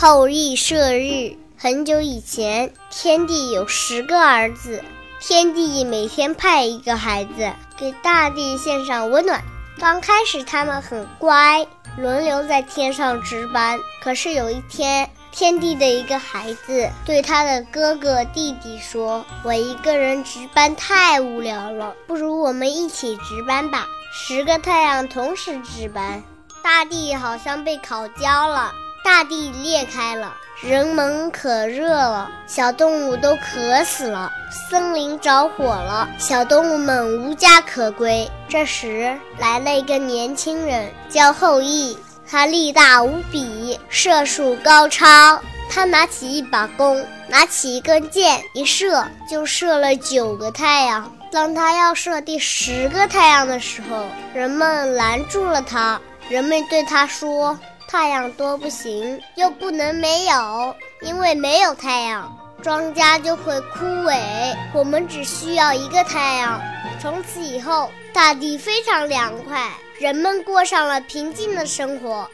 后羿射日。很久以前，天帝有十个儿子，天帝每天派一个孩子给大地献上温暖。刚开始，他们很乖，轮流在天上值班。可是有一天，天帝的一个孩子对他的哥哥弟弟说：“我一个人值班太无聊了，不如我们一起值班吧。”十个太阳同时值班，大地好像被烤焦了，大地裂开了。人们可热了，小动物都渴死了，森林着火了，小动物们无家可归。这时来了一个年轻人，叫后羿，他力大无比，射术高超。他拿起一把弓，拿起一根箭，一射就射了九个太阳。当他要射第十个太阳的时候，人们拦住了他。人们对他说。太阳多不行，又不能没有，因为没有太阳，庄稼就会枯萎。我们只需要一个太阳。从此以后，大地非常凉快，人们过上了平静的生活。